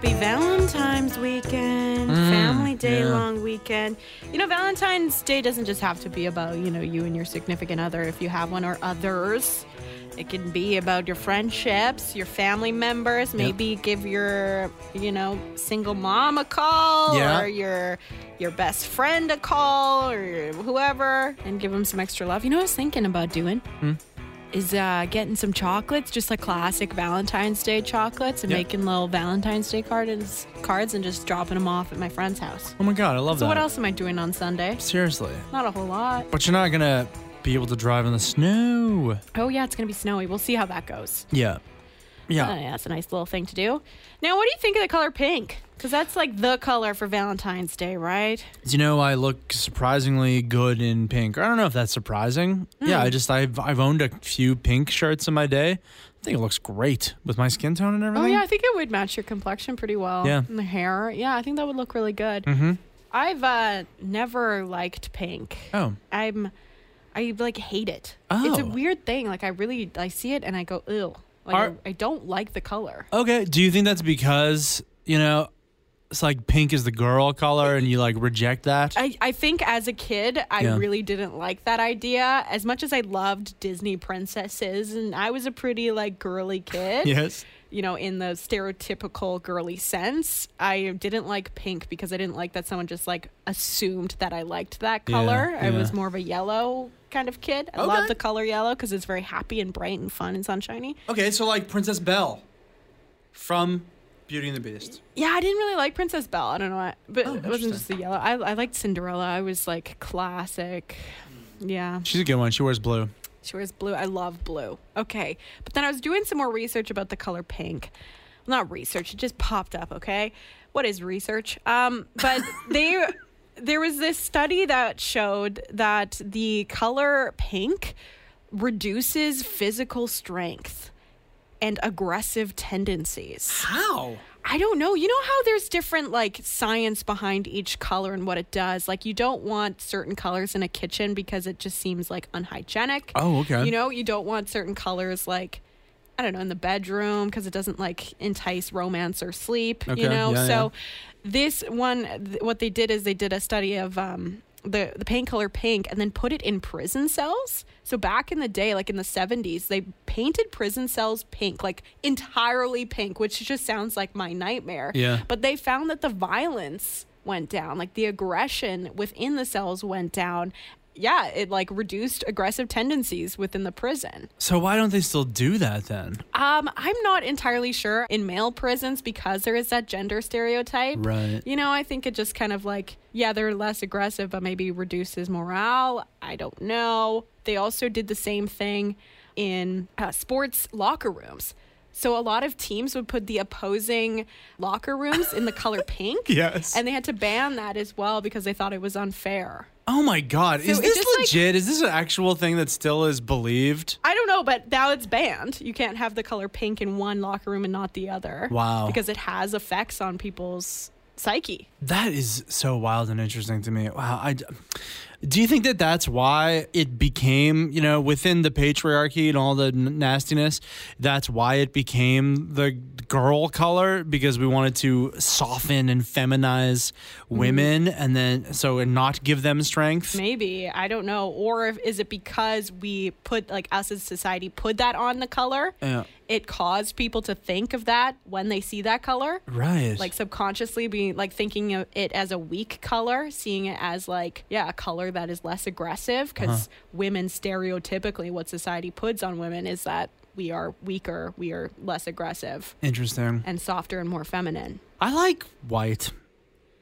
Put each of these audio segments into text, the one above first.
Happy Valentine's weekend, family day yeah. long weekend. You know, Valentine's Day doesn't just have to be about, you know, you and your significant other if you have one or others. It can be about your friendships, your family members. Maybe give your, you know, single mom a call Yeah. or your your best friend a call or whoever and give them some extra love. You know what I was thinking about doing? Hmm? Is uh, getting some chocolates, just like classic Valentine's Day chocolates, and Yep. making little Valentine's Day cards, cards, and just dropping them off at my friend's house. Oh my god, I love So that. So what else am I doing on Sunday? Seriously. Not a whole lot. But you're not gonna be able to drive in the snow. Oh yeah, it's gonna be snowy. We'll see how that goes. Yeah. Yeah. Uh, yeah, it's a nice little thing to do. Now, what do you think of the color pink? Because that's like the color for Valentine's Day, right? you know, I look surprisingly good in pink. I don't know if that's surprising. Yeah, Hmm. I just I've I've owned a few pink shirts in my day. I think it looks great with my skin tone and everything. Oh yeah, I think it would match your complexion pretty well. Yeah. And the hair. Yeah, I think that would look really good. Mm-hmm. I've uh, never liked pink. Oh. I'm, I like hate it. Oh. It's a Oh. weird thing. Like I really, I see it and I go, ew. Like Are- I, I don't like the color. Okay. Do you think that's because, you know, it's like pink is the girl color and you like reject that? I, I think as a kid, I Yeah. really didn't like that idea. As much as I loved Disney princesses, and I was a pretty like girly kid. yes. you know, in the stereotypical girly sense. I didn't like pink because I didn't like that someone just like assumed that I liked that Yeah, color. I was more of a yellow kind of kid. I Okay. love the color yellow because it's very happy and bright and fun and sunshiny. Okay, so like Princess Belle from Beauty and the Beast. Yeah, I didn't really like Princess Belle. I don't know why, but Oh, it wasn't just the yellow. I, I liked Cinderella. I was like classic. Yeah. She's a good one. She wears blue. She wears blue. I love blue. Okay. But then I was doing some more research about the color pink. Well, not research, it just popped up, okay? What is research? Um, but they there was this study that showed that the color pink reduces physical strength and aggressive tendencies. How? I don't know. You know how there's different like science behind each color and what it does. Like you don't want certain colors in a kitchen because it just seems like unhygienic. Oh, okay. You know, you don't want certain colors like I don't know in the bedroom because it doesn't like entice romance or sleep. Okay, You know, yeah, so this one, th- what they did is they did a study of um, the the paint color pink and then put it in prison cells. So back in the day, like in the seventies, they painted prison cells pink, like entirely pink, which just sounds like my nightmare. Yeah. But they found that the violence went down, like the aggression within the cells went down. Yeah, it like reduced aggressive tendencies within the prison. So why don't they still do that then? Um, I'm not entirely sure in male prisons because there is that gender stereotype. Right. You know, I think it just kind of like, yeah, they're less aggressive, but maybe reduces morale. I don't know. They also did the same thing in uh, sports locker rooms. So a lot of teams would put the opposing locker rooms in the color pink. Yes. And they had to ban that as well because they thought it was unfair. Oh my god. is So it this just, like- legit? is this an actual thing that still is believed? I don't know, but now it's banned. You can't have the color pink in one locker room and not the other. Wow. Because it has effects on people's psyche. That is so wild and interesting to me. Wow. I, do you think that that's why it became, you know, within the patriarchy and all the n- nastiness, that's why it became the girl color because we wanted to soften and feminize mm-hmm. women and then so and not give them strength? Maybe. I don't know. Or if, is it because we put, like, us as society put that on the color? Yeah. It caused people to think of that when they see that color? Right. Like subconsciously being like thinking of it as a weak color, seeing it as like, yeah, a color that is less aggressive because uh-huh. women stereotypically what society puts on women is that we are weaker, we are less aggressive Interesting. and softer and more feminine. I like white.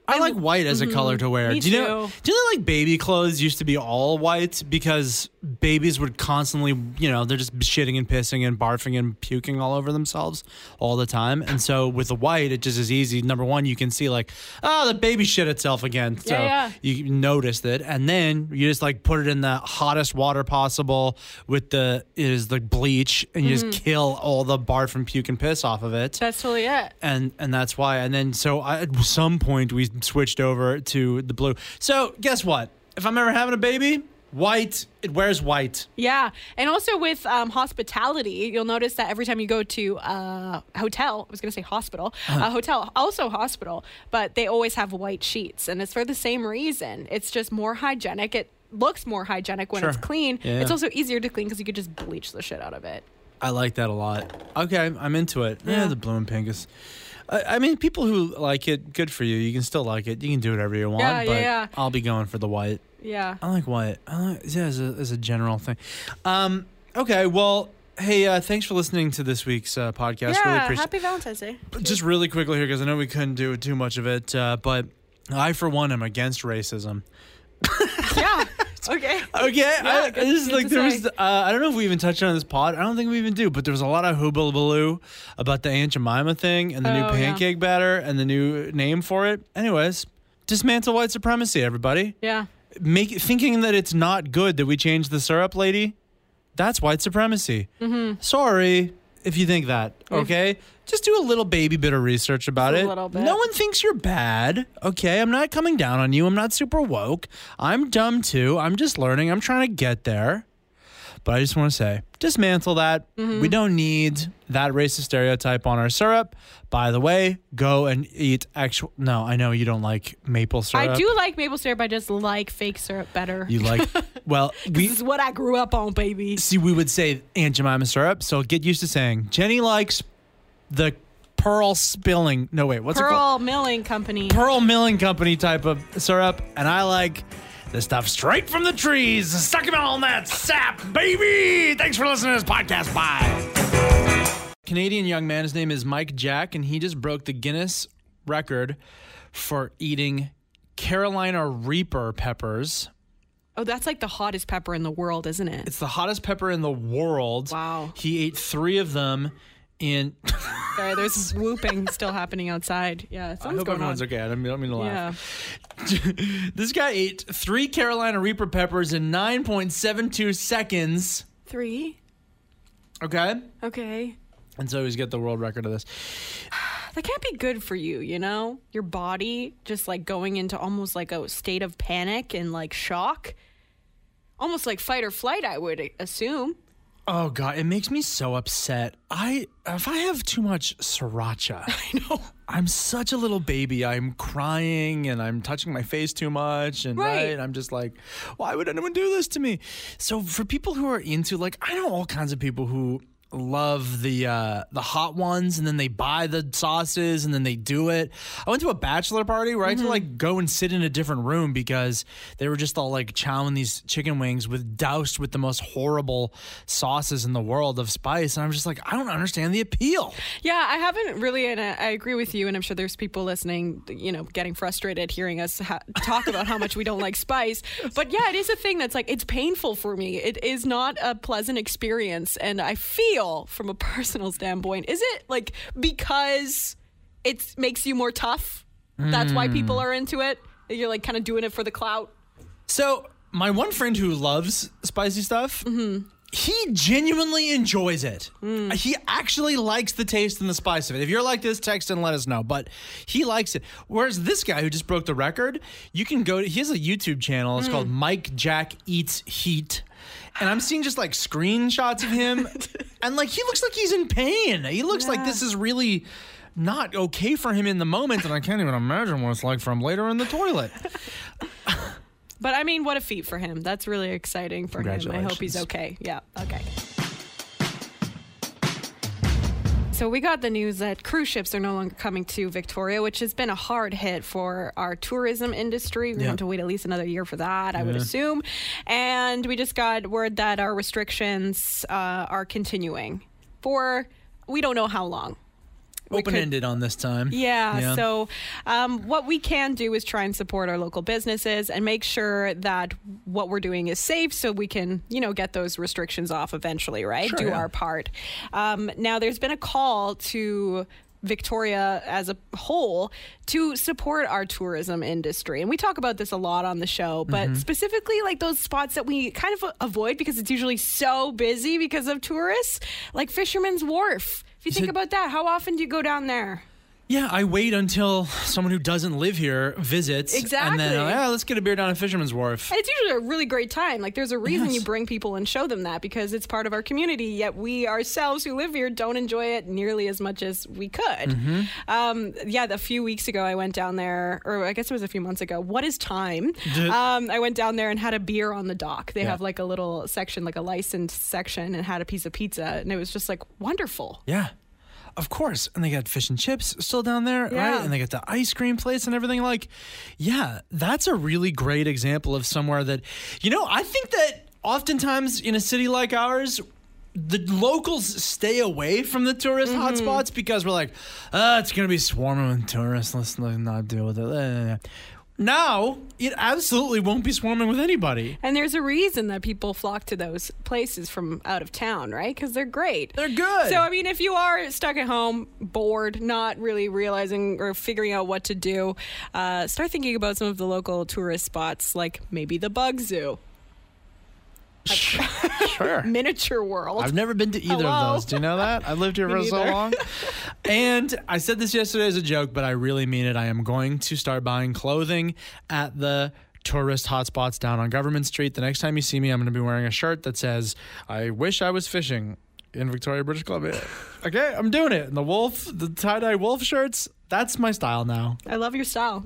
I like white as a color to wear. Mm-hmm. Me do you know? too. Do you know like baby clothes used to be all white because babies would constantly, you know, they're just shitting and pissing and barfing and puking all over themselves all the time. And so with the white, it just is easy. Number one, you can see like, oh, the baby shit itself again. So Yeah, yeah. you noticed it, and then you just like put it in the hottest water possible with the it is the bleach, and you Mm-hmm. just kill all the barf and puke and piss off of it That's totally it. and and that's why. And then so I, at some point we switched over to the blue. So guess what? If I'm ever having a baby, White. It wears white. Yeah, and also with um, hospitality, you'll notice that every time you go to a hotel, I was going to say hospital, a hotel, also hospital, but they always have white sheets, and it's for the same reason. It's just more hygienic. It looks more hygienic when it's clean. Yeah. It's also easier to clean because you could just bleach the shit out of it. I like that a lot. Okay, I'm into it. Yeah, Yeah. the blue and pink is. I, I mean, people who like it, good for you. You can still like it. You can do whatever you want. Yeah, yeah, but yeah. I'll be going for the white. Yeah. I like white. I like, yeah, as a, as a general thing. Um, okay, well, hey, uh, thanks for listening to this week's uh, podcast. really yeah. appreciate Happy Valentine's Day. Just really quickly here, because I know we couldn't do too much of it, uh, but I, for one, am against racism. yeah. Okay. Okay, I, good- this is like there was. Uh, I don't know if we even touched on this pod. I don't think we even do, but there was a lot of hoobaloo about the Aunt Jemima thing and the new Oh, yeah. pancake batter and the new name for it. Anyways, dismantle white supremacy, everybody. Yeah. Make thinking that it's not good that we changed the syrup, lady. That's white supremacy. Mm-hmm. Sorry if you think that. Okay, just do a little baby bit of research about Just a it. little bit. No one thinks you're bad. Okay, I'm not coming down on you. I'm not super woke. I'm dumb too. I'm just learning. I'm trying to get there. But I just want to say, dismantle that. Mm-hmm. We don't need that racist stereotype on our syrup. By the way, go and eat actual. No, I know you don't like maple syrup. I do like maple syrup. I just like fake syrup better. You like? well, we this is what I grew up on, baby. see. We would say Aunt Jemima syrup. So get used to saying Jenny likes the pearl spilling. No, wait. What's it called? Pearl Milling Company. Pearl Milling Company type of syrup, and I like the stuff straight from the trees, sucking on that sap, baby. Thanks for listening to this podcast. Bye. Canadian young man, his name is Mike Jack, and he just broke the Guinness record for eating Carolina Reaper peppers. Oh, that's like the hottest pepper in the world, isn't it? It's the hottest pepper in the world. Wow. He ate three of them in. Sorry, there's whooping still happening outside. Yeah, I hope going on. okay. I don't mean, I don't mean to laugh. Yeah. this guy ate three Carolina Reaper peppers in 9.72 seconds. Three. Okay. Okay. And so he's got the world record of this. That can't be good for you, you know? Your body just like going into almost like a state of panic and like shock. Almost like fight or flight, I would assume. Oh god, it makes me so upset. I if I have too much sriracha, I know I'm such a little baby. I'm crying and I'm touching my face too much, and Right. right, I'm just like, why would anyone do this to me? So for people who are into like, I know all kinds of people who love the uh the hot ones and then they buy the sauces and then they do it. I went to a bachelor party where I had to like go and sit in a different room because they were just all like chowing these chicken wings with doused with the most horrible sauces in the world of spice and I'm just like I don't understand the appeal. Yeah, I haven't really, and I I agree with you. And I'm sure there's people listening, you know, getting frustrated hearing us ha- talk about how much we don't like spice. But yeah, it is a thing that's like, it's painful for me. It is not a pleasant experience. And I feel, from a personal standpoint, is it like because it makes you more tough? That's why people hmm. are into it? You're like kind of doing it for the clout? So my one friend who loves spicy stuff, mm-hmm. he genuinely enjoys it. Hmm. He actually likes the taste and the spice of it. If you're like this, text and let us know. But he likes it. Whereas this guy who just broke the record, you can go. To, he has a YouTube channel. It's hmm. called Mike Jack Eats Heat. And I'm seeing just like screenshots of him, and like he looks like he's in pain. He looks like this is really not okay for him in the moment, and I can't even imagine what it's like for him later in the toilet. But I mean, what a feat for him. That's really exciting for him. I hope he's okay. Yeah, okay. So we got the news that cruise ships are no longer coming to Victoria, which has been a hard hit for our tourism industry. We Yeah. have to wait at least another year for that, I would assume. And we just got word that our restrictions uh, are continuing for we don't know how long. Open ended on this time. yeah, So, um, what we can do is try and support our local businesses and make sure that what we're doing is safe, so we can, you know, get those restrictions off eventually, right? Sure, do yeah. our part. Um, now, there's been a call to. Victoria as a whole to support our tourism industry. And we talk about this a lot on the show, but Mm-hmm. specifically like those spots that we kind of avoid because it's usually so busy because of tourists, like Fisherman's Wharf. If you think about that, how often do you go down there? Yeah, I wait until someone who doesn't live here visits. And Exactly. then, uh, yeah, let's get a beer down at Fisherman's Wharf. And it's usually a really great time. Like, there's a reason Yes. you bring people and show them that because it's part of our community. Yet we ourselves who live here don't enjoy it nearly as much as we could. Mm-hmm. Um, yeah, a few weeks ago I went down there, or I guess it was a few months ago. What is time? Um, I went down there and had a beer on the dock. They Yeah. have like a little section, like a licensed section, and had a piece of pizza, and it was just like wonderful. Yeah. Of course. And they got fish and chips still down there, Yeah. right? And they got the ice cream place and everything. Like, yeah, that's a really great example of somewhere that, you know, I think that oftentimes in a city like ours, the locals stay away from the tourist hotspots because we're like, ah, it's going to be swarming with tourists. Let's not deal with it. Now, it absolutely won't be swarming with anybody. And there's a reason that people flock to those places from out of town, right? Because they're great. They're good. So, I mean, if you are stuck at home, bored, not really realizing or figuring out what to do, uh, start thinking about some of the local tourist spots, like maybe the Bug Zoo, sure. Miniature World. I've never been to either Hello? of those. Do you know that? I've lived here for so long. And I said this yesterday as a joke, but I really mean it. I am going to start buying clothing at the tourist hotspots down on Government Street. The next time you see me, I'm going to be wearing a shirt that says, I wish I was fishing in Victoria, British Columbia. okay, I'm doing it. And the wolf, the tie dye wolf shirts, that's my style now. I love your style.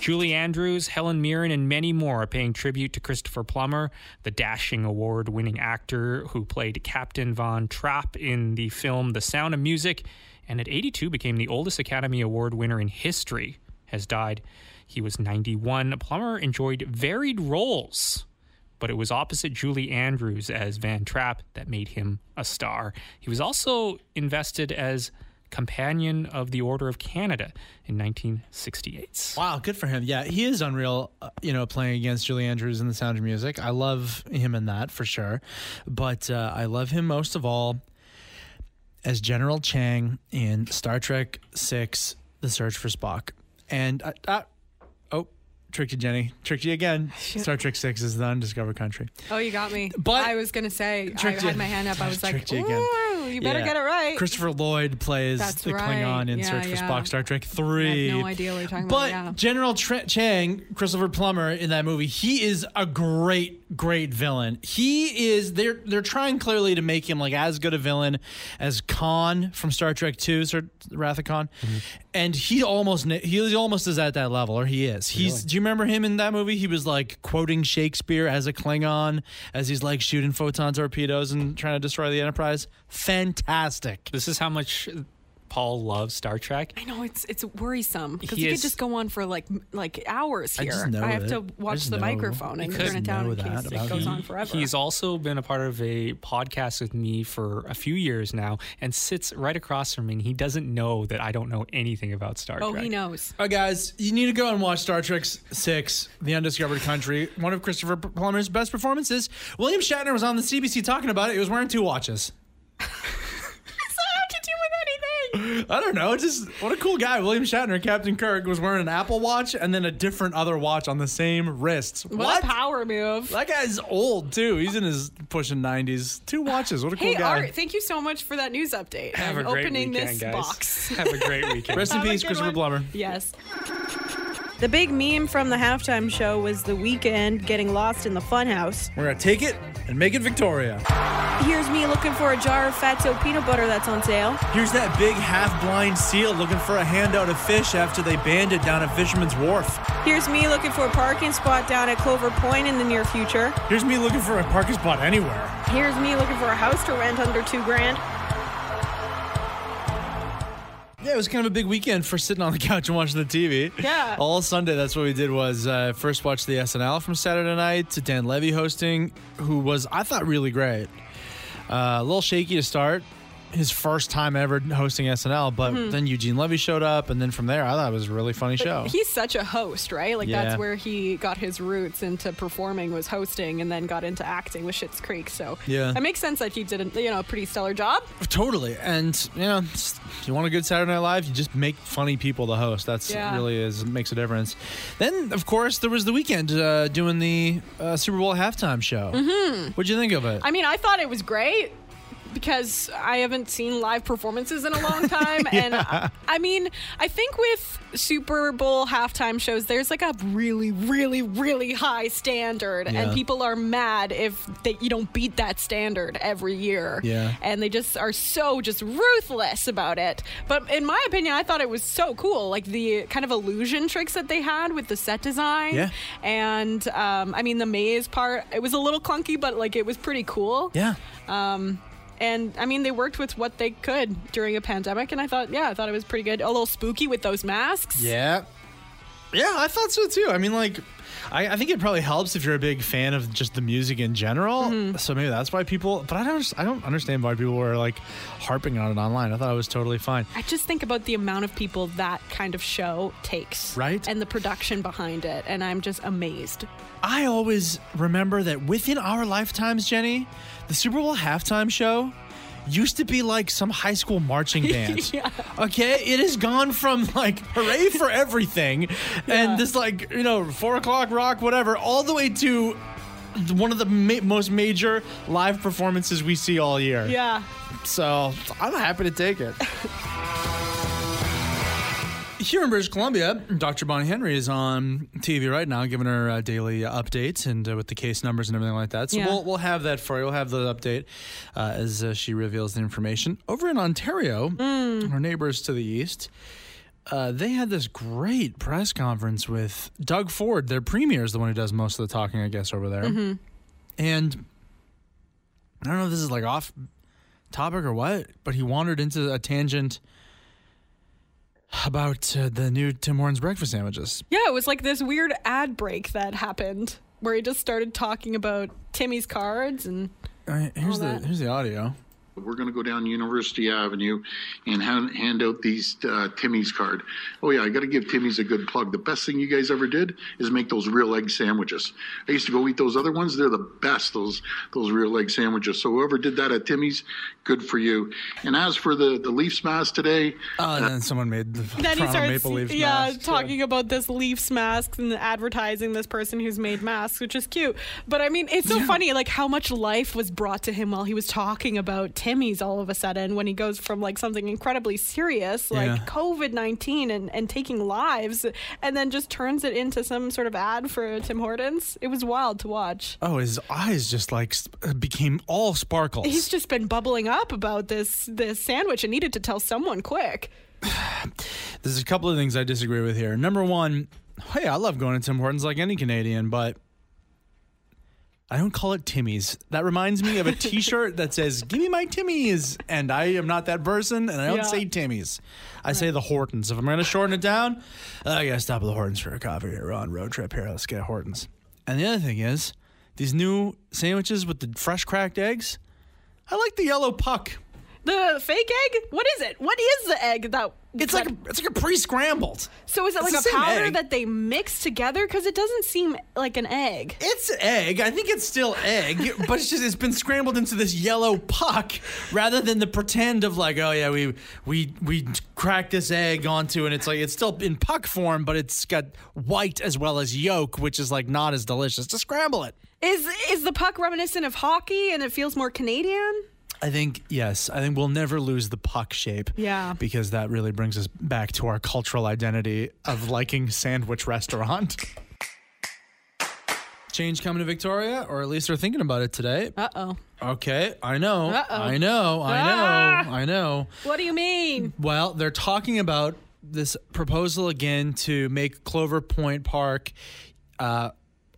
Julie Andrews, Helen Mirren, and many more are paying tribute to Christopher Plummer, the dashing award winning actor who played Captain Von Trapp in the film The Sound of Music, and at 82 became the oldest Academy Award winner in history, has died. He was 91. Plummer enjoyed varied roles, but it was opposite Julie Andrews as Van Trapp that made him a star. He was also invested as Companion of the Order of Canada in 1968. Wow, good for him. Yeah, he is unreal, uh, you know, playing against Julie Andrews in The Sound of Music. I love him in that for sure. But uh, I love him most of all as General Chang in Star Trek 6 The Search for Spock. And, uh, uh, oh, tricked you, Jenny. Tricked you again. Star Trek 6 is the undiscovered country. Oh, you got me. But- I was going to say, I Tricked you. had my hand up. I was like, Tricked you again. You better Yeah. get it right. Christopher Lloyd plays That's the right. Klingon in Yeah, Search for. Spock, Star Trek 3. I have no idea what you're talking But about. Yeah. General Chang, Christopher Plummer in that movie, he is a great, great villain. He is they're they're trying clearly to make him like as good a villain as Khan from Star Trek 2, Sir Wrath of Khan. Mm-hmm. And he almost he almost is at that level, or he is. He's do you remember him in that movie? He was like quoting Shakespeare as a Klingon as he's like shooting photon torpedoes and trying to destroy the Enterprise. Fantastic. This is how much Pol loves Star Trek. I know it's it's worrisome because He you could just go on for like like hours I here. just know have it. to watch the know- microphone and turn it down in case it goes him. on forever. He's also been a part of a podcast with me for a few years now and sits right across from me. And he doesn't know that I don't know anything about Star oh, Trek. Oh, he knows. All right, guys, you need to go and watch Star Trek Six: The Undiscovered Country. One of Christopher Plummer's best performances. William Shatner was on the CBC talking about it. He was wearing two watches. What's that have to do with anything? I don't know. Just what a cool guy. William Shatner, Captain Kirk, was wearing an Apple Watch and then a different other watch on the same wrists. What, a power move. That guy's old too. He's in his pushing nineties. Two watches. What a cool Hey, guy. Art, thank you so much for that news update. Have I'm a great opening weekend, this guys. box. Have a great weekend. Rest in Have peace, good Christopher one. Plummer. Yes. The big meme from the halftime show was the Weeknd getting lost in the funhouse. We're gonna take it and make it Victoria. Here's me looking for a jar of Fatso peanut butter that's on sale. Here's that big half-blind seal looking for a handout of fish after they banned it down at Fisherman's Wharf. Here's me looking for a parking spot down at Clover Point in the near future. Here's me looking for a parking spot anywhere. Here's me looking for a house to rent under two grand. Yeah, it was kind of a big weekend for sitting on the couch and watching the TV. Yeah. All Sunday, that's what we did was uh, first watch the SNL from Saturday night to Dan Levy hosting, who was, I thought, really great. Uh, a little shaky to start. His first time ever hosting SNL, but Mm-hmm. then Eugene Levy showed up, and then from there, I thought it was a really funny show. He's such a host, right? Like Yeah. that's where he got his roots into performing was hosting, and then got into acting with Schitt's Creek. So Yeah. it makes sense that he did a you know a pretty stellar job. Totally. And, you know, if you want a good Saturday Night Live, you just make funny people the host. That's Yeah. really is makes a difference. Then, of course, there was the Weeknd uh, doing the uh, Super Bowl halftime show. Mm-hmm. What'd you think of it? I mean, I thought it was great. Because I haven't seen live performances in a long time. And I, I mean, I think with Super Bowl halftime shows, there's like a really, really, really high standard, Yeah. and people are mad if they, you don't beat that standard every year. Yeah. And they just are so just ruthless about it. But in my opinion, I thought it was so cool, like the kind of illusion tricks that they had with the set design. Yeah. And um, I mean, the maze part, it was a little clunky, but like it was pretty cool. Yeah. And I mean, they worked with what they could during a pandemic, and I thought, yeah, I thought it was pretty good. A little spooky with those masks. Yeah. Yeah, I thought so too. I mean, like, I, I think it probably helps if you're a big fan of just the music in general. Mm-hmm. So maybe that's why people. But I don't. I don't understand why people were like harping on it online. I thought it was totally fine. I just think about the amount of people that kind of show takes, Right. And the production behind it, and I'm just amazed. I always remember that within our lifetimes, Jenny, the Super Bowl halftime show used to be like some high school marching band. Yeah. Okay, it has gone from like hooray for everything Yeah. and this like you know four o'clock rock whatever all the way to one of the ma- most major live performances we see all year. Yeah. So I'm happy to take it. Here in British Columbia, Dr. Bonnie Henry is on TV right now, giving her uh, daily updates and uh, with the case numbers and everything like that. So Yeah. we'll we'll have that for you. We'll have the update uh, as uh, she reveals the information. Over in Ontario, our neighbors to the east, uh, they had this great press conference with Doug Ford. Their premier is the one who does most of the talking, I guess, over there. And I don't know if this is like off topic or what, but he wandered into a tangent about uh, the new Tim Hortons breakfast sandwiches. Yeah, it was like this weird ad break that happened where he just started talking about Timmy's cards and here's the here's the audio. We're going to go down University Avenue and hand, hand out these uh, Timmy's card. Oh yeah, I got to give Timmy's a good plug. The best thing you guys ever did is make those real egg sandwiches. I used to go eat those other ones. They're the best. Those those real egg sandwiches. So whoever did that at Timmy's, good for you. And as for the the Leafs mask today, Oh, and then someone made the then he Toronto starts Maple Leafs yeah mask. talking about this Leafs masks and advertising this person who's made masks, which is cute. But I mean, it's so funny like how much life was brought to him while he was talking about Timmy's all of a sudden when he goes from like something incredibly serious like Yeah. COVID nineteen and and taking lives, and then just turns it into some sort of ad for Tim Hortons. It was wild to watch. Oh, his eyes just like uh, became all sparkles. He's just been bubbling up about this this sandwich and needed to tell someone quick. There's a couple of things I disagree with here. Number one, hey, I love going to Tim Hortons like any Canadian, but I don't call it Timmy's. That reminds me of a T-shirt that says "Give me my Timmy's," and I am not that person, and I don't Yeah. say Timmy's. I say the Hortons. If I'm going to shorten it down, I gotta stop at the Hortons for a coffee. Here, we're on road trip here. Let's get Hortons. And the other thing is, these new sandwiches with the fresh cracked eggs. I like the yellow puck. The fake egg? What is it? What is the egg that? It's that- like a, it's like a pre-scrambled. so is it it's like a powder egg. that they mix together? Because it doesn't seem like an egg. It's egg. I think it's still egg, but it's just it's been scrambled into this yellow puck rather than the pretend of like, oh yeah, we we we cracked this egg onto and it's like it's still in puck form, but it's got white as well as yolk, which is like not as delicious. To scramble it. Is is the puck reminiscent of hockey and it feels more Canadian? I think yes. I think we'll never lose the puck shape. Yeah. Because that really brings us back to our cultural identity of liking sandwich restaurant. Change coming to Victoria, or at least they're thinking about it today. Uh oh. Okay, I know. Uh-oh. I know. I know. Ah! I know. What do you mean? Well, they're talking about this proposal again to make Clover Point Park uh,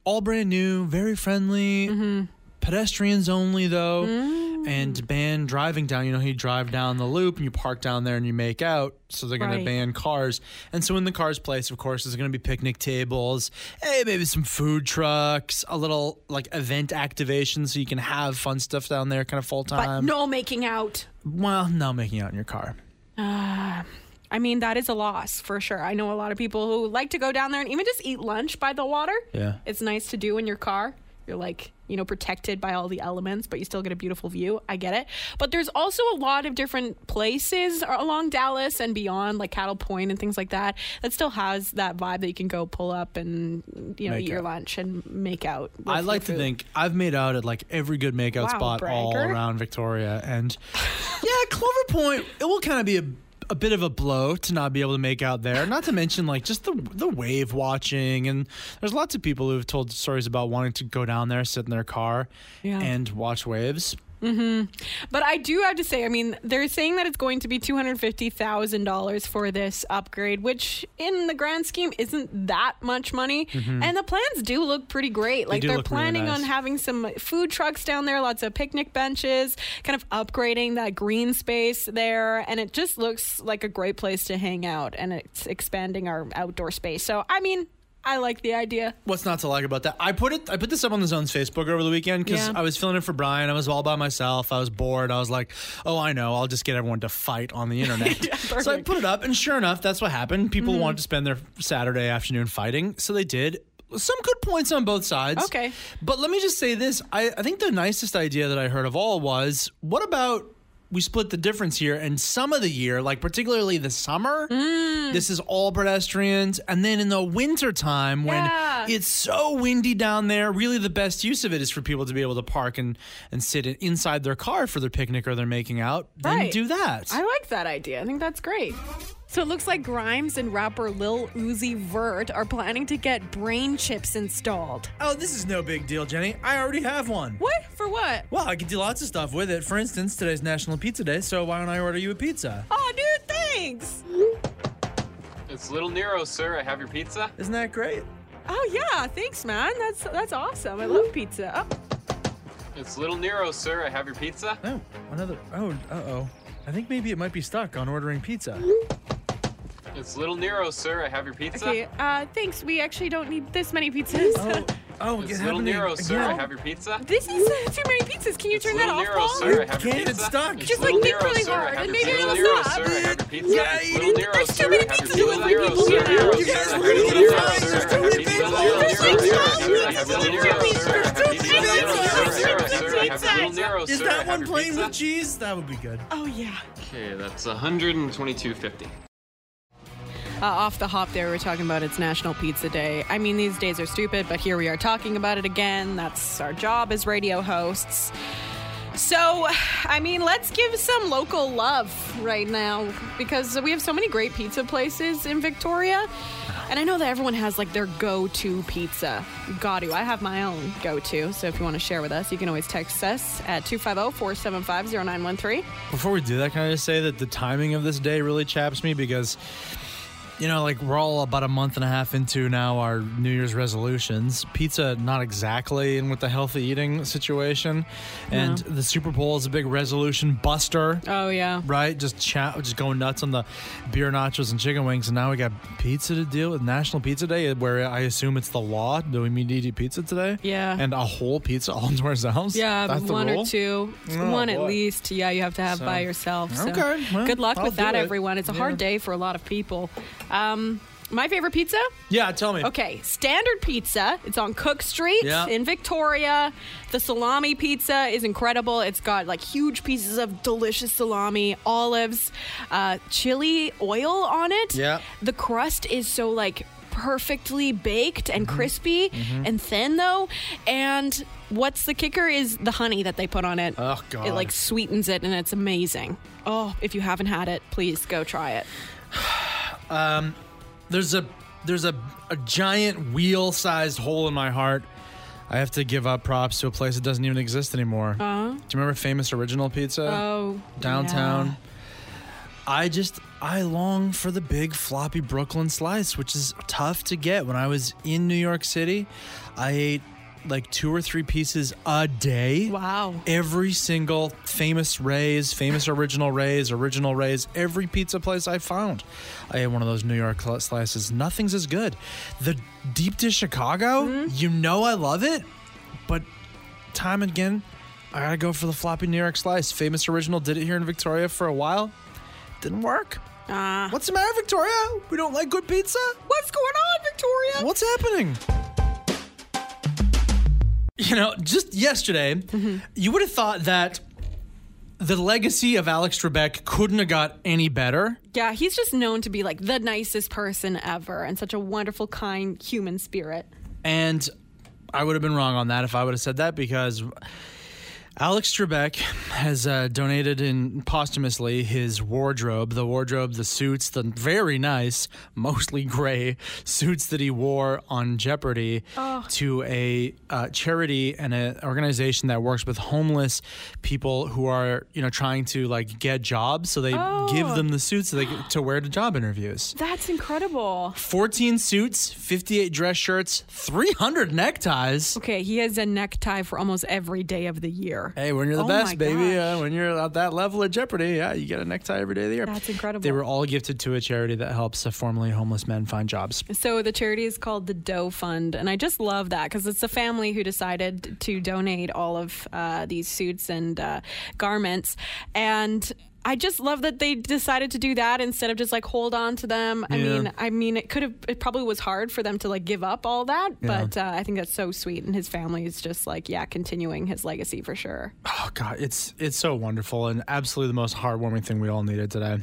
all brand new, very friendly, Mm-hmm. pedestrians only though, Mm. And mm. ban driving down. You know, you drive down the loop and you park down there and you make out. So they're going Right. to ban cars. And so in the cars place, of course, there's going to be picnic tables, hey, maybe some food trucks, a little like event activation so you can have fun stuff down there kind of full But time. no making out. Well, no making out in your car. Uh, I mean, that is a loss for sure. I know a lot of people who like to go down there and even just eat lunch by the water. Yeah. It's nice to do in your car. You're like, you know, protected by all the elements, but you still get a beautiful view. I get it. But there's also a lot of different places along Dallas and beyond, like Cattle Point and things like that, that still has that vibe that you can go pull up and, you know, Make eat your lunch and make out. I like to think I've made out at like every good makeout Wow, spot all around Victoria, and yeah, Clover Point. It will kind of be a, a bit of a blow to not be able to make out there. Not to mention like just the the wave watching, and there's lots of people who've told stories about wanting to go down there, sit in their car, Yeah. and watch waves. Mm-hmm. But I do have to say, I mean, they're saying that it's going to be two hundred fifty thousand dollars for this upgrade, which in the grand scheme isn't that much money. Mm-hmm. And the plans do look pretty great. Like they are look really planning nice. on having some food trucks down there, lots of picnic benches, kind of upgrading that green space there, and it just looks like a great place to hang out. And it's expanding our outdoor space. So I mean, I like the idea. What's not to like about that? I put it. I put this up on the Zone's Facebook over the weekend because Yeah. I was filling it for Brian. I was all by myself. I was bored. I was like, "Oh, I know. I'll just get everyone to fight on the internet." so I. Mm-hmm. put it up, and sure enough, that's what happened. People wanted to spend their Saturday afternoon fighting, so they did. Some good points on both sides. Okay. but let me just say this: I, I think the nicest idea that I heard of all was, what about? We split the difference here, and some of the year, like particularly the summer, Mm. this is all pedestrians. And then in the winter time, when Yeah. it's so windy down there. Really, the best use of it is for people to be able to park and, and sit inside their car for their picnic or their making out. Then do that. I like that idea. I think that's great. So it looks like Grimes and rapper Lil Uzi Vert are planning to get brain chips installed. oh, this is no big deal, Jenny. I already have one. What? For what? Well, I can do lots of stuff with it. For instance, today's National Pizza Day, so why don't I order you a pizza? Oh, dude, thanks. It's Little Nero, sir. I have your pizza. Isn't that great? Oh yeah, thanks, man. That's that's awesome. I love pizza. Oh, It's Little Nero, sir. I have your pizza. Oh, another. Oh, uh oh. I think maybe it might be stuck on ordering pizza. It's Little Nero, sir. I have your pizza. okay. Uh, thanks. We actually don't need this many pizzas. Oh, oh, It's it's Little happening Nero, sir. I have your pizza. this is uh, too many pizzas. Can you It's turn that Little off, Nero, Pol? sir. I have your Can't, pizza. it's stuck. It's Just, Little like, think Nero, really sir. Hard and your maybe it'll Nero, stop. sir. I have your pizza. Yeah, It's Little Nero, there's too many pizzas your with pizza. people here You guys sir. I really have need your to pizza. find- Sir, there's too many your pizzas. There's Nero, too sir. many I have your pizza. pizzas. There's sir. Too many pizzas. Nero, There's too many pizza. Is sir. That one plain with cheese? That would be good. Oh yeah. Okay, that's 122.50. Uh, off the hop there, we we're talking about it's National Pizza Day. I mean, these days are stupid, but here we are talking about it again. That's our job as radio hosts. So, I mean, let's give some local love right now because we have so many great pizza places in Victoria. And I know that everyone has like their go to pizza. Got to. I have my own go to. So if you want to share with us, you can always text us at 250 475 0913. Before we do that, can I just say that the timing of this day really chaps me because, you know, like we're all about a month and a half into now our New Year's resolutions. Pizza, not exactly in with the healthy eating situation, and the Super Bowl is a big resolution buster. Oh, yeah. Right, just chat, just going nuts on the beer nachos and chicken wings, and now we got pizza to deal with. National Pizza Day, where I assume it's the law. Do we need to eat pizza today? Yeah. and a whole pizza all to ourselves. Yeah, That's one or two. Oh, one at least. Yeah, you have to have So- by yourself. So Okay, well, good luck I'll with that, it. everyone. It's a hard day for a lot of people. Um, my favorite pizza? Yeah, tell me. Okay, Standard Pizza. It's on Cook Street Yeah. in Victoria. The salami pizza is incredible. It's got like huge pieces of delicious salami, olives, uh, chili oil on it. Yeah. The crust is so like perfectly baked and Mm-hmm. crispy and thin though. And what's the kicker is the honey that they put on it. Oh, God. It like sweetens it and it's amazing. Oh, if you haven't had it, please go try it. there's a there's a, a giant wheel sized hole in my heart. I have to give up props to a place that doesn't even exist anymore. Uh, Do you remember Famous Original Pizza oh, downtown? yeah. I just I long for the big floppy Brooklyn slice, which is tough to get. When I was in New York City, I ate like two or three pieces a day. Wow. Every single famous Ray's, famous original Ray's, original Ray's, every pizza place I found. I had one of those New York slices. Nothing's as good. The deep dish Chicago, Mm-hmm. you know I love it, but time and again, I gotta go for the floppy New York slice. Famous original did it here in Victoria for a while. Didn't work. Ah. What's the matter, Victoria? We don't like good pizza? What's going on, Victoria? What's happening? You know, just yesterday, Mm-hmm. you would have thought that the legacy of Alex Trebek couldn't have got any better. Yeah, he's just known to be like the nicest person ever and such a wonderful, kind human spirit. And I would have been wrong on that if I would have said that because Alex Trebek has uh, donated in posthumously his wardrobe, the wardrobe, the suits, the very nice, mostly gray suits that he wore on Jeopardy to a uh, charity and an organization that works with homeless people who are, you know, trying to like get jobs. So they give them the suits so they get to wear to job interviews. That's incredible. 14 suits, 58 dress shirts, 300 neckties. Okay, he has a necktie for almost every day of the year. Hey, when you're the Oh best, baby, uh, when you're at that level of Jeopardy, yeah, you get a necktie every day of the year. That's incredible. They were all gifted to a charity that helps uh, formerly homeless men find jobs. So the charity is called the Doe Fund, and I just love that because it's a family who decided to donate all of uh, these suits and uh, garments, and I just love that they decided to do that instead of just like hold on to them. I Yeah. mean, I mean, it could have, it probably was hard for them to like give up all that, Yeah. but uh, I think that's so sweet, and his family is just like, yeah, continuing his legacy for sure. Oh God, it's it's so wonderful and absolutely the most heartwarming thing we all needed today.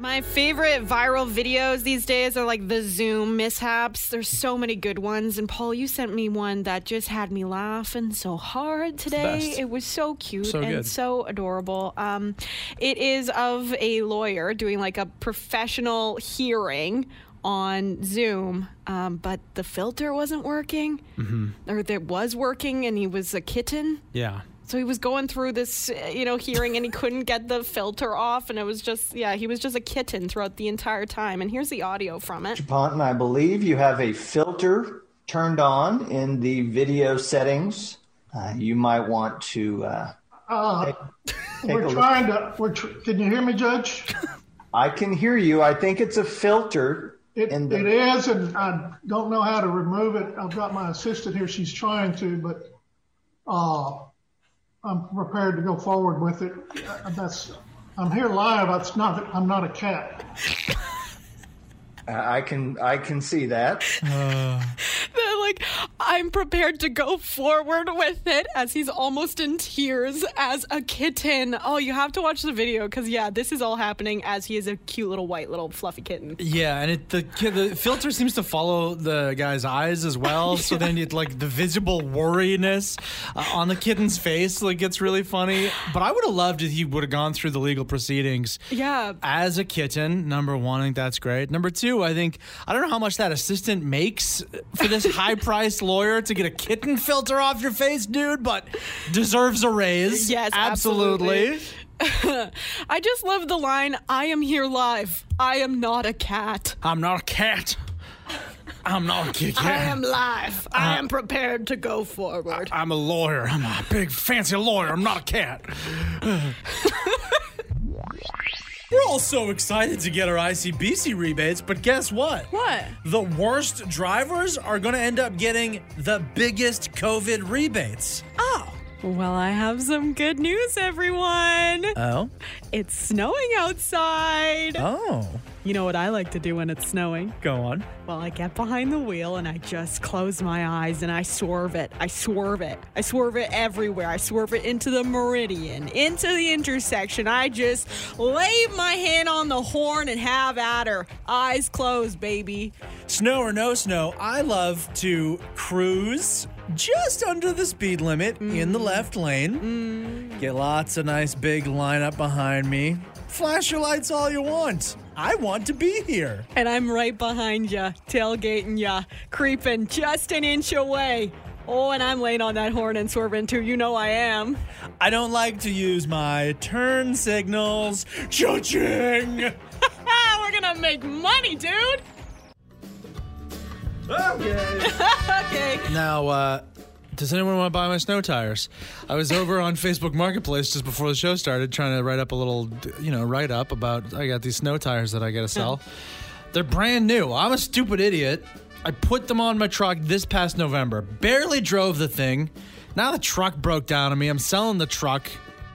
My favorite viral videos these days are like the Zoom mishaps. There's so many good ones. And Paul, you sent me one that just had me laughing so hard today. It was so cute So and good. so adorable. Um, it is of a lawyer doing like a professional hearing on Zoom, um, but the filter wasn't working, Mm-hmm. or it was working, and he was a kitten. Yeah. So he was going through this, uh, you know, hearing and he couldn't get the filter off. And it was just, yeah, he was just a kitten throughout the entire time. And here's the audio from it. Ponton, I believe you have a filter turned on in the video settings. Uh, you might want to. Uh, take, take We're look. trying to, we're, tr- can you hear me, Judge? I can hear you. I think it's a filter It, the. it is, and I don't know how to remove it. I've got my assistant here. She's trying to, but, uh, I'm prepared to go forward with it. Uh, That's, I'm here live. It's not, I'm not a cat. I can. I can see that. They're like, I'm prepared to go forward with it as he's almost in tears as a kitten. Oh, you have to watch the video because, yeah, this is all happening as he is a cute little white little fluffy kitten. Yeah, and it the the filter seems to follow the guy's eyes as well. So then it like the visible worriness uh, on the kitten's face like gets really funny. But I would have loved if he would have gone through the legal proceedings Yeah. as a kitten. Number one, I think that's great. Number two, I think I don't know how much that assistant makes for this high-priced lawyer to get a kitten filter off your face, dude. But deserves a raise. Yes, absolutely. I just love the line, I am here live. I am not a cat. I'm not a cat. I'm not a cat. I am live. I uh, am prepared to go forward. I'm a lawyer. I'm a big fancy lawyer. I'm not a cat. We're all so excited to get our ICBC rebates, but guess what? What? The worst drivers are going to end up getting the biggest COVID rebates. Oh. Well, I have some good news, everyone. Oh? It's snowing outside. Oh. You know what I like to do when it's snowing? Go on. Well, I get behind the wheel and I just close my eyes and I swerve it. I swerve it. I swerve it everywhere. I swerve it into the meridian, into the intersection. I just lay my hand on the horn and have at her. Eyes closed, baby. Snow or no snow, I love to cruise just under the speed limit in the left lane. Get lots of nice big lineup behind me. Flash your lights all you want. I want to be here. And I'm right behind ya, tailgating ya, creeping just an inch away. Oh, and I'm laying on that horn and swerving too. You know I am. I don't like to use my turn signals. Cha-ching! We're gonna make money, dude. Okay. Okay. Now, uh, does anyone want to buy my snow tires? I was over on Facebook Marketplace just before the show started trying to write up a little, you know, write up about I got these snow tires that I got to sell. They're brand new. I'm a stupid idiot. I put them on my truck this past November. Barely drove the thing. Now the truck broke down on me. I'm selling the truck.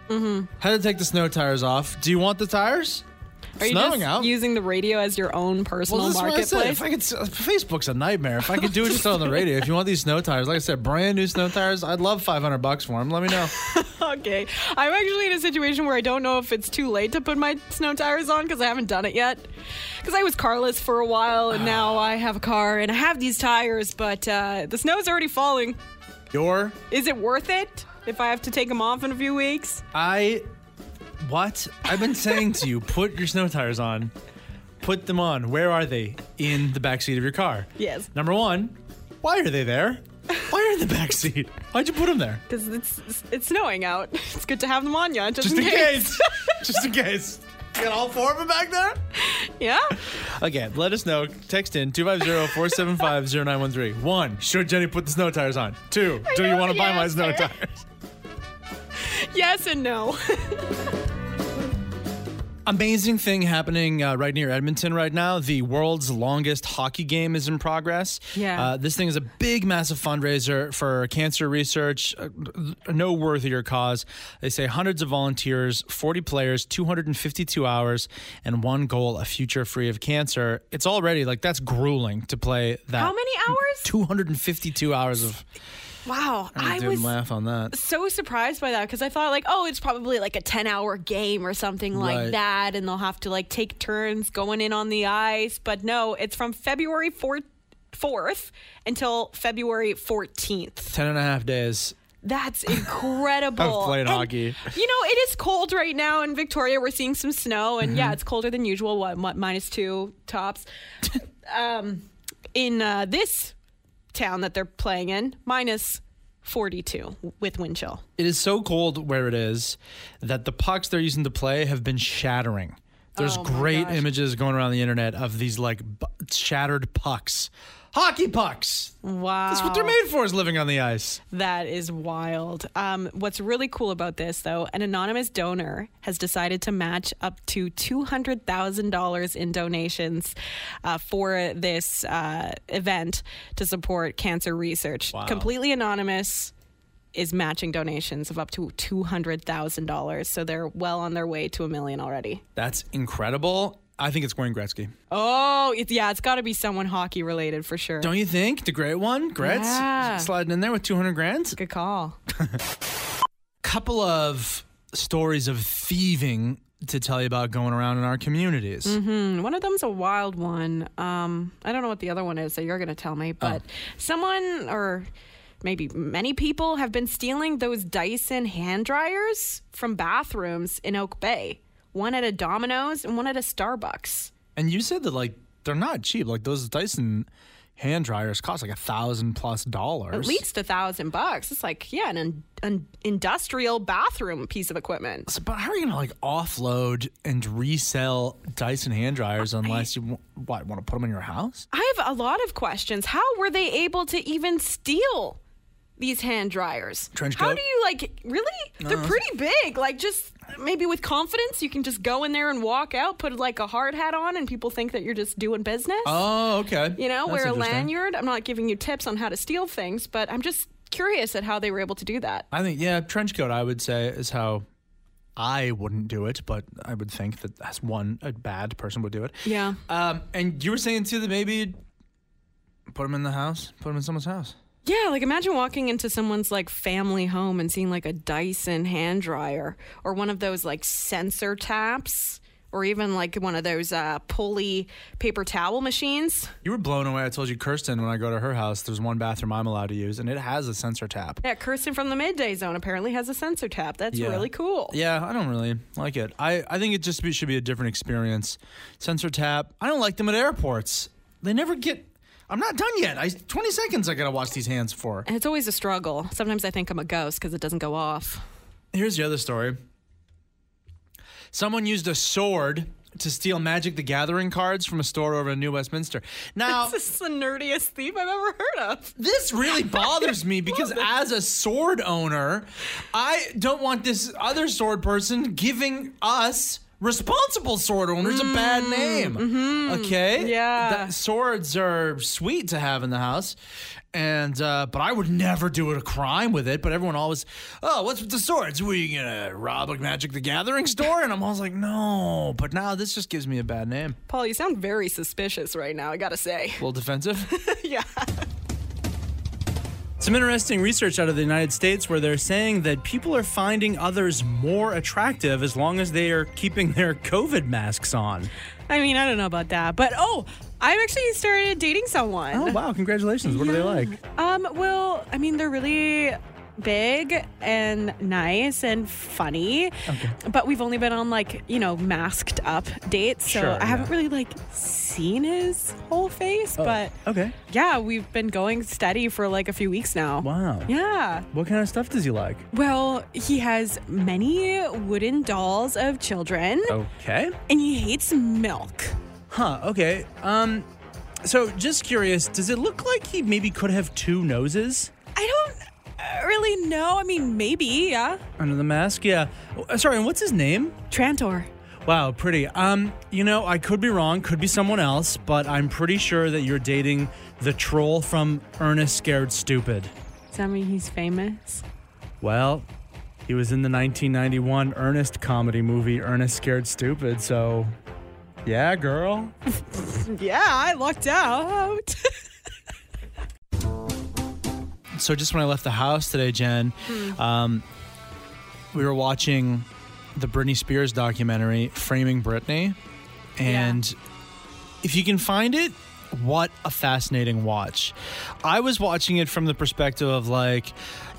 Mm-hmm. Had to take the snow tires off. Do you want the tires? Are you snowing just out. using the radio as your own personal well, this I marketplace? If I could, Facebook's a nightmare. If I could do it just on the radio, if you want these snow tires, like I said, brand new snow tires, I'd love 500 bucks for them. Let me know. okay. I'm actually in a situation where I don't know if it's too late to put my snow tires on because I haven't done it yet. Because I was carless for a while and now I have a car and I have these tires, but uh, the snow's already falling. Your, Is it worth it if I have to take them off in a few weeks? I, what? I've been saying to you, put your snow tires on. Put them on. Where are they? In the back seat of your car. Yes. Number one, why are they there? Why are in the back seat? Why'd you put them there? Because it's, it's snowing out. It's good to have them on, yeah, just, Just in case. Just in case. You got all four of them back there? yeah. Again, let us know. Text in 250-475-0913. One, should Jenny put the snow tires on? Two, do you want to buy my snow tires? Yes and no. Amazing thing happening uh, right near Edmonton right now. The world's longest hockey game is in progress. Yeah. Uh, this thing is a big, massive fundraiser for cancer research. Uh, no worthier cause. They say hundreds of volunteers, 40 players, 252 hours, and one goal a future free of cancer. It's already like that's grueling to play that. How many hours? 252 hours of. Wow. I I didn't was laugh on that. so surprised by that because I thought like, oh, it's probably like a ten hour game or something like Right. that, and they'll have to like take turns going in on the ice. But no, it's from February fourth until February fourteenth. 10 and a half days. That's incredible. I've played And, hockey. You know, it is cold right now in Victoria. We're seeing some snow, and Mm-hmm. yeah, it's colder than usual. What, what minus two tops? um, in uh, this town that they're playing in, minus forty-two with wind chill. it is so cold where it is that the pucks they're using to play have been shattering. There's Oh great gosh. images going around the internet of these like bu- shattered pucks. Hockey pucks. Wow. That's what they're made for is living on the ice. That is wild. Um, what's really cool about this, though, an anonymous donor has decided to match up to $200,000 in donations uh, for this uh, event to support cancer research. Wow. Completely anonymous is matching donations of up to $200,000. So they're well on their way to a million already. That's incredible. I think it's Wayne Gretzky. Oh, it's, yeah, it's got to be someone hockey related for sure. Don't you think? The great one, Gretz, Yeah. sliding in there with 200 grand. Good call. Couple of stories of thieving to tell you about going around in our communities. Mm, One of them's a wild one. Um, I don't know what the other one is, so you're going to tell me. But someone, or maybe many people, have been stealing those Dyson hand dryers from bathrooms in Oak Bay. One at a Domino's and one at a Starbucks. And you said that like they're not cheap. Like those Dyson hand dryers cost like a thousand plus dollars. At least a thousand bucks. It's like, yeah, an, an industrial bathroom piece of equipment. So, but how are you gonna like offload and resell Dyson hand dryers unless you what want to put them in your house? I have a lot of questions. How were they able to even steal these hand dryers? Trench How do you like really? They're pretty big. Like just maybe with confidence, you can just go in there and walk out, put like a hard hat on, and people think that you're just doing business. Oh, okay. you know, That's wear a interesting. lanyard. I'm not giving you tips on how to steal things, but I'm just curious at how they were able to do that. I think yeah, trench coat. I would say is how. I wouldn't do it, but I would think that as one a bad person would do it. Yeah. Um, and you were saying too that maybe put them in the house, put them in someone's house. Yeah, like imagine walking into someone's like family home and seeing like a Dyson hand dryer or one of those like sensor taps or even like one of those uh, pulley paper towel machines. You were blown away. I told you, Kirsten, when I go to her house, there's one bathroom I'm allowed to use, and it has a sensor tap. Yeah, Kirsten from the Midday Zone apparently has a sensor tap. That's Yeah. really cool. Yeah, I don't really like it. I, I think it just be, should be a different experience. Sensor tap. I don't like them at airports. They never get. I'm not done yet. I 20 seconds. I gotta wash these hands for. And it's always a struggle. Sometimes I think I'm a ghost because it doesn't go off. Here's the other story. Someone used a sword to steal Magic the Gathering cards from a store over in New Westminster. Now, This is the nerdiest thief I've ever heard of. this really bothers me because as a sword owner, I don't want this other sword person giving us responsible sword owner's a bad name. Okay? Mm-hmm. Yeah. That- swords are sweet to have in the house. And uh, but I would never do it a crime with it. But everyone always, oh, what's with the swords? Were you gonna rob a Magic the Gathering store? And I'm always like, no. But now this just gives me a bad name. Pol, you sound very suspicious right now. I gotta say. A little defensive. yeah. Some interesting research out of the United States where they're saying that people are finding others more attractive as long as they are keeping their COVID masks on. I mean, I don't know about that, but oh, I've actually started dating someone. Oh wow! Congratulations. What are they like? Um, well, I mean, they're really big and nice and funny. Okay. But we've only been on like, you know, masked up dates. So Sure, I haven't really like seen his whole face, but Okay. yeah, we've been going steady for like a few weeks now. Wow. Yeah. What kind of stuff does he like? Well, he has many wooden dolls of children Okay. and he hates milk. Huh. Okay. Um. So just curious, does it look like he maybe could have two noses really know. I mean, maybe, yeah. under the mask? Yeah. Oh, Sorry. And what's his name? Trantor. Wow, pretty. Um, you know, I could be wrong, could be someone else, but I'm pretty sure that you're dating the troll from Ernest Scared Stupid. Does that mean he's famous? Well, he was in the 1991 Ernest comedy movie Ernest Scared Stupid, so yeah, girl. Yeah, I lucked out. So just when I left the house today, Jen, um, we were watching the Britney Spears documentary, Framing Britney, and if you can find it, what a fascinating watch. I was watching it from the perspective of like,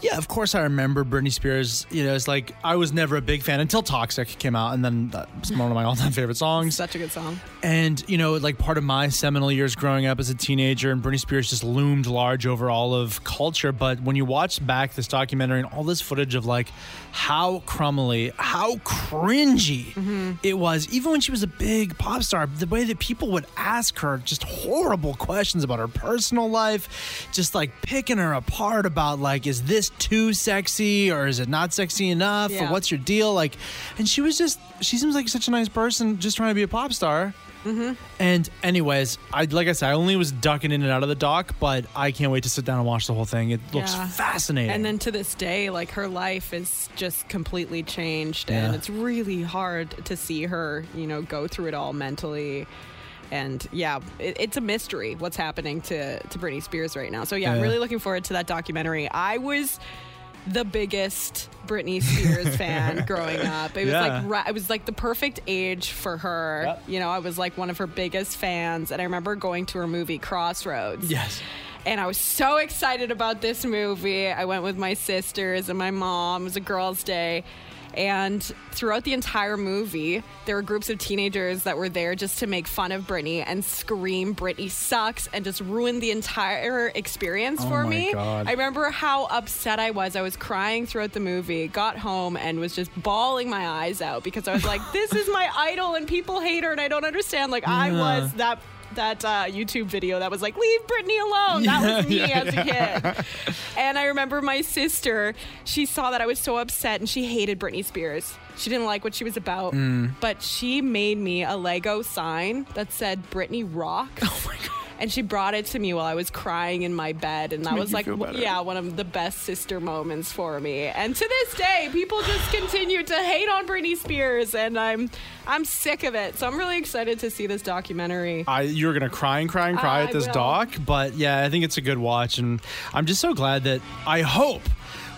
yeah, of course I remember Britney Spears. You know, it's like I was never a big fan until Toxic came out, and then that's one of my all-time favorite songs. Such a good song. And, you know, like part of my seminal years growing up as a teenager, and Britney Spears just loomed large over all of culture. But when you watch back this documentary and all this footage of like how crumbly, how cringy mm-hmm. it was, even when she was a big pop star, the way that people would ask her just horrible questions about her personal life, just like picking her apart about like, is this too sexy or is it not sexy enough? Or what's your deal? Like, and she was just, she seems like such a nice person just trying to be a pop star. Mm-hmm. And anyways, I like I said, I only was ducking in and out of the doc, but I can't wait to sit down and watch the whole thing. It looks Yeah. fascinating. And then to this day, like her life is just completely changed, and it's really hard to see her, you know, go through it all mentally. And yeah, it, it's a mystery what's happening to to Britney Spears right now. So yeah, I'm really looking forward to that documentary. I was the biggest Britney Spears fan growing up. It was Yeah. like ri- it was like the perfect age for her. Yep. You know, I was like one of her biggest fans, and I remember going to her movie Crossroads yes. and I was so excited about this movie. I went with my sisters and my mom. It was a girls' day. And throughout the entire movie, there were groups of teenagers that were there just to make fun of Britney and scream, Britney sucks, and just ruin the entire experience Oh for me. God. I remember how upset I was. I was crying throughout the movie, got home, and was just bawling my eyes out because I was like, this is my idol, and people hate her, and I don't understand. Like, I was that that uh, YouTube video that was like, "Leave Britney alone." That was me Yeah, as a kid. And I remember my sister. She saw that I was so upset, and she hated Britney Spears. She didn't like what she was about. Mm. But she made me a Lego sign that said "Britney Rock." Oh my god. And she brought it to me while I was crying in my bed, and that was like, feel yeah, one of the best sister moments for me. And to this day, people just continue to hate on Britney Spears, and I'm, I'm sick of it. So I'm really excited to see this documentary. I, you were gonna cry and cry and cry I at this doc, but yeah, I think it's a good watch, and I'm just so glad that I hope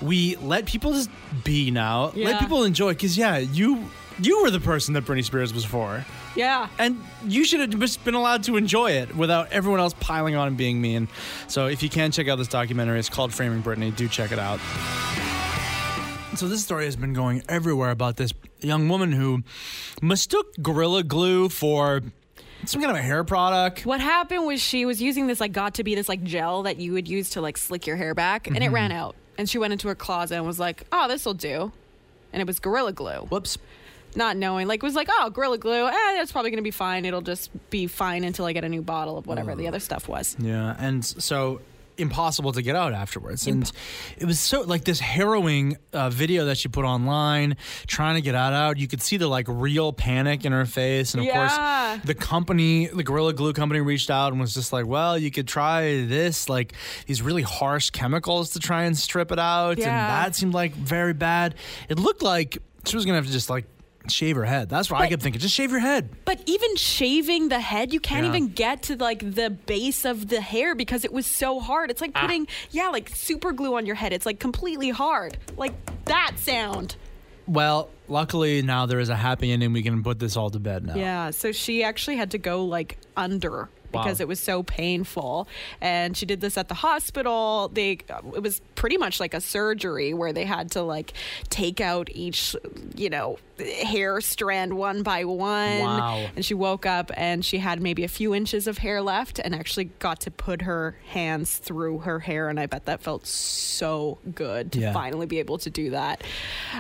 we let people just be now, let people enjoy, because yeah, you you were the person that Britney Spears was for, Yeah. and you should have just been allowed to enjoy it without everyone else piling on and being mean. So if you can check out this documentary, it's called Framing Britney. Do check it out. So this story has been going everywhere about this young woman who mistook Gorilla Glue for some kind of a hair product. What happened was she was using this like got to be this like gel that you would use to like slick your hair back, and it mm-hmm. ran out. And she went into her closet and was like, "Oh, this will do," and it was Gorilla Glue. Whoops. Not knowing, like, was like, "Oh, Gorilla Glue, eh, that's probably gonna be fine. It'll just be fine until I get a new bottle of whatever the other stuff was." Yeah, and so impossible to get out afterwards. And it was so like this harrowing uh, video that she put online trying to get out out. You could see the like real panic in her face. And of Yeah. course, the company, the Gorilla Glue company reached out and was just like, well, you could try this, like these really harsh chemicals to try and strip it out. Yeah. And that seemed like very bad. It looked like she was going to have to just like shave her head. That's what I But- kept thinking. Just shave your head. But even shaving the head, you can't Yeah. even get to like the base of the hair because it was so hard. It's like Ah. putting, yeah, like super glue on your head. It's like completely hard. Like that sound. Well, luckily now there is a happy ending. We can put this all to bed now. Yeah. So she actually had to go like under because Wow. it was so painful. And she did this at the hospital. They it was pretty much like a surgery where they had to like take out each, you know, hair strand one by one. Wow. And she woke up and she had maybe a few inches of hair left and actually got to put her hands through her hair and I bet that felt so good to Yeah. finally be able to do that.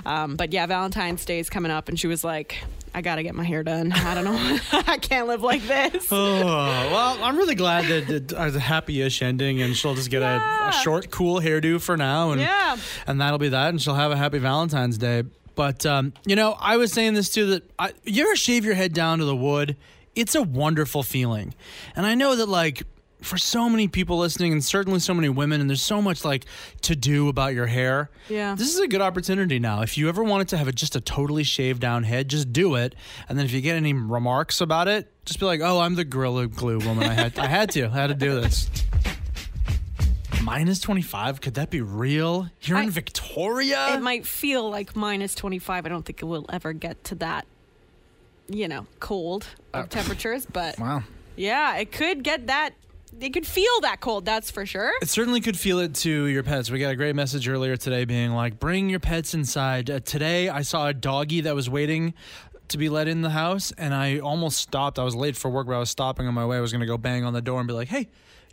Um, but yeah, Valentine's Day is coming up and she was like, I gotta get my hair done. I don't know. I can't live like this. Oh, well, I'm really glad that it has a happy-ish ending, and she'll just get a, a short, cool hairdo for now, and Yeah. and that'll be that, and she'll have a happy Valentine's Day. But um, you know, I was saying this too that I, you ever shave your head down to the wood? It's a wonderful feeling, and I know that like for so many people listening, and certainly so many women, and there's so much like to do about your hair. Yeah. this is a good opportunity now. If you ever wanted to have a, just a totally shaved down head, just do it, and then if you get any remarks about it, just be like, "Oh, I'm the Gorilla Glue woman. I had I had to I had to do this." Minus 25? Could that be real? Here in Victoria? it might feel like minus 25. I don't think it will ever get to that, you know, cold of uh, temperatures, but wow. yeah, it could get that. It could feel that cold, that's for sure. It certainly could feel it to your pets. We got a great message earlier today being like, bring your pets inside. Uh, today, I saw a doggy that was waiting to be let in the house, and I almost stopped. I was late for work, but I was stopping on my way. I was going to go bang on the door and be like, hey,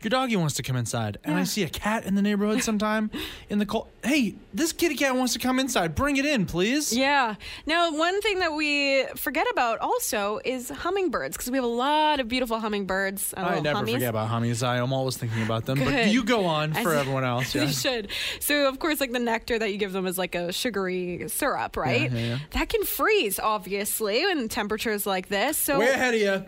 your doggy wants to come inside. And I see a cat in the neighborhood sometime in the cold. Hey, this kitty cat wants to come inside. Bring it in, please. Yeah. Now, one thing that we forget about also is hummingbirds because we have a lot of beautiful hummingbirds. uh, I never hummies. forget about hummies. I am always thinking about them. But Good. you go on for everyone else. You should. So, of course, like the nectar that you give them is like a sugary syrup, right? yeah, yeah. That can freeze, obviously, in temperatures like this. So, Way ahead of you.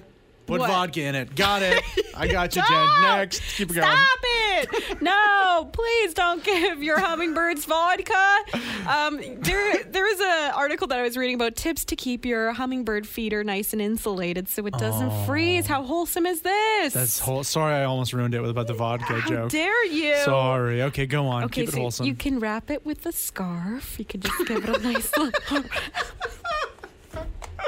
Put What? vodka in it. Got it. I got you, Jen. Next. Keep it going. Stop it! No, please don't give your hummingbirds vodka. Um, there, there was an article that I was reading about tips to keep your hummingbird feeder nice and insulated so it doesn't freeze. How wholesome is this? Oh. That's whole. Sorry, I almost ruined it with about the vodka How joke. dare you? Sorry. Okay, go on. Okay, Keep it so wholesome. you can wrap it with a scarf. You can just give it a nice little.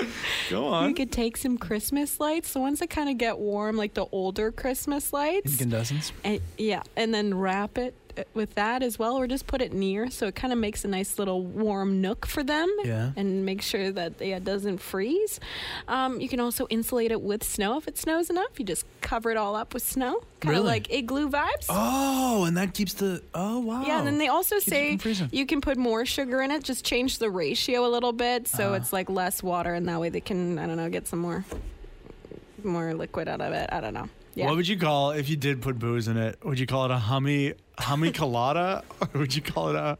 go on. You could take some Christmas lights, the ones that kind of get warm, like the older Christmas lights. Incandescents. And, yeah, and then wrap it with that as well, or just put it near so it kind of makes a nice little warm nook for them. Yeah. And make sure that yeah, it doesn't freeze. Um, you can also insulate it with snow if it snows enough. You just cover it all up with snow, kind of Really? like igloo vibes. Oh, and that keeps the. Oh wow. Yeah, and then they also Keeps it say from freezing. you can put more sugar in it. Just change the ratio a little bit Uh-huh. so it's like less water, and that way they can I don't know get some more more liquid out of it. I don't know. Yeah. What would you call if you did put booze in it? Would you call it a hummy hummy colada, or would you call it a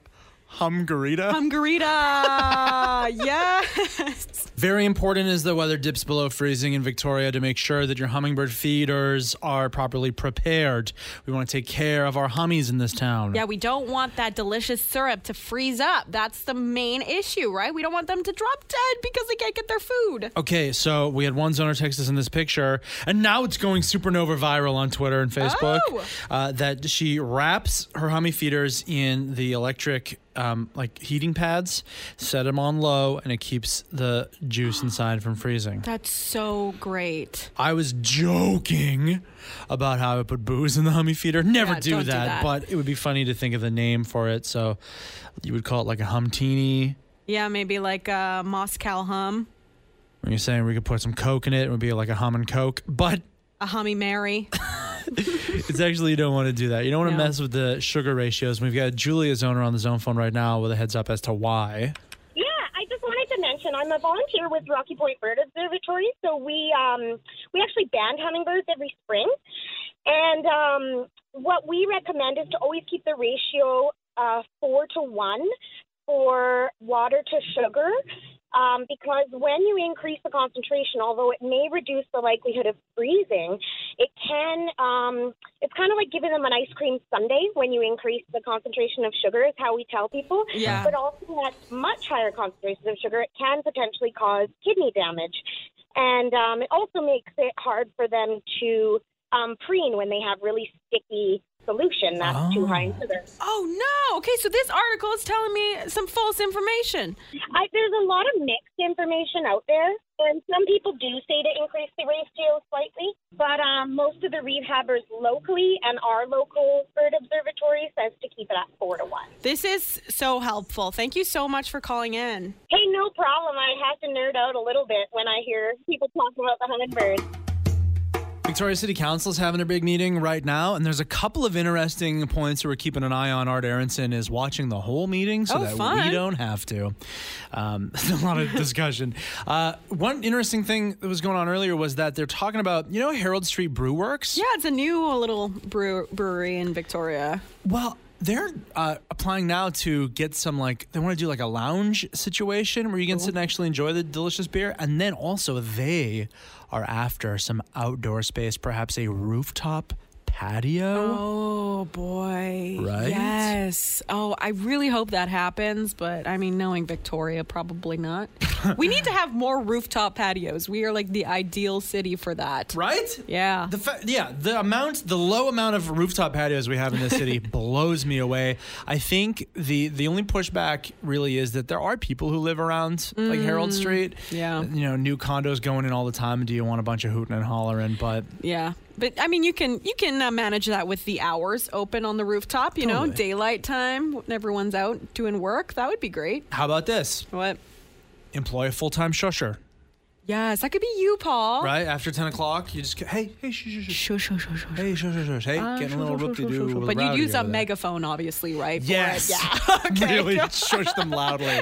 humgarita? Humgarita. yes. Very important as the weather dips below freezing in Victoria to make sure that your hummingbird feeders are properly prepared. We want to take care of our hummies in this town. Yeah, we don't want that delicious syrup to freeze up. That's the main issue, right? We don't want them to drop dead because they can't get their food. Okay, so we had one zoner text us in this picture, and now it's going supernova viral on Twitter and Facebook. Oh. Uh, that she wraps her hummy feeders in the electric um, like heating pads, set them on low, and it keeps the juice inside from freezing. That's so great. I was joking about how I put booze in the hummy feeder. Never Yeah, do, don't do that, that. but it would be funny to think of the name for it. So you would call it like a humtini. Yeah, maybe like a Moscow hum, When you're saying we could put some coke in it, it would be like a hum and coke. But a hummy Mary. It's actually you don't want to do that. You don't want to No. mess with the sugar ratios. We've got Julia's owner on the zone phone right now with a heads up as to why. Yeah, I just wanted to mention I'm a volunteer with Rocky Point Bird Observatory, so we um we actually band hummingbirds every spring, and um what we recommend is to always keep the ratio uh, four to one for water to sugar. Um, because when you increase the concentration, although it may reduce the likelihood of freezing, it can. Um, it's kind of like giving them an ice cream sundae when you increase the concentration of sugar, is how we tell people. Yeah. But also at much higher concentrations of sugar, it can potentially cause kidney damage, and um, it also makes it hard for them to um, preen when they have really sticky solution that's too high in sugar. Oh no. Okay, so this article is telling me some false information. I, there's a lot of mixed information out there, and some people do say to increase the ratio slightly, but um, most of the rehabbers locally and our local bird observatory says to keep it at four to one. This is so helpful. Thank you so much for calling in. Hey, no problem. I have to nerd out a little bit when I hear people talk about the hummingbirds. Victoria City Council is having a big meeting right now, and there's a couple of interesting points we're keeping an eye on. Art Aronson is watching the whole meeting so Oh, that fun. we don't have to. Um, a lot of discussion. Uh, one interesting thing that was going on earlier was that they're talking about, you know, Herald Street Brew Works? Yeah, it's a new little brew- brewery in Victoria. Well, they're uh, applying now to get some like they want to do like a lounge situation where you can sit and actually enjoy the delicious beer, and then also they are after some outdoor space, perhaps a rooftop patio. Oh boy. Right? Yes. Oh, I really hope that happens, but I mean, knowing Victoria, probably not. we need to have more rooftop patios. We are like the ideal city for that. Right? Yeah. The fa- yeah, the amount, the low amount of rooftop patios we have in this city blows me away. I think the the only pushback really is that there are people who live around like Street. Mm, yeah. you know, new condos going in all the time. Do you want a bunch of hooting and hollering? But Yeah. But I mean, you can you can uh, manage that with the hours open on the rooftop. You know, daylight time when everyone's out doing work. That would be great. how about this? What? Employ a full time shusher. Yes, that could be you, Pol. Right after ten o'clock, you just go, hey hey shush shush shush. Shush, shush, shush, shush. Hey, shush, shush, shush. Hey, Ah, getting a little whoop de doo. But you'd use a megaphone, obviously, right? Yes. Yeah. Okay. really shush them loudly.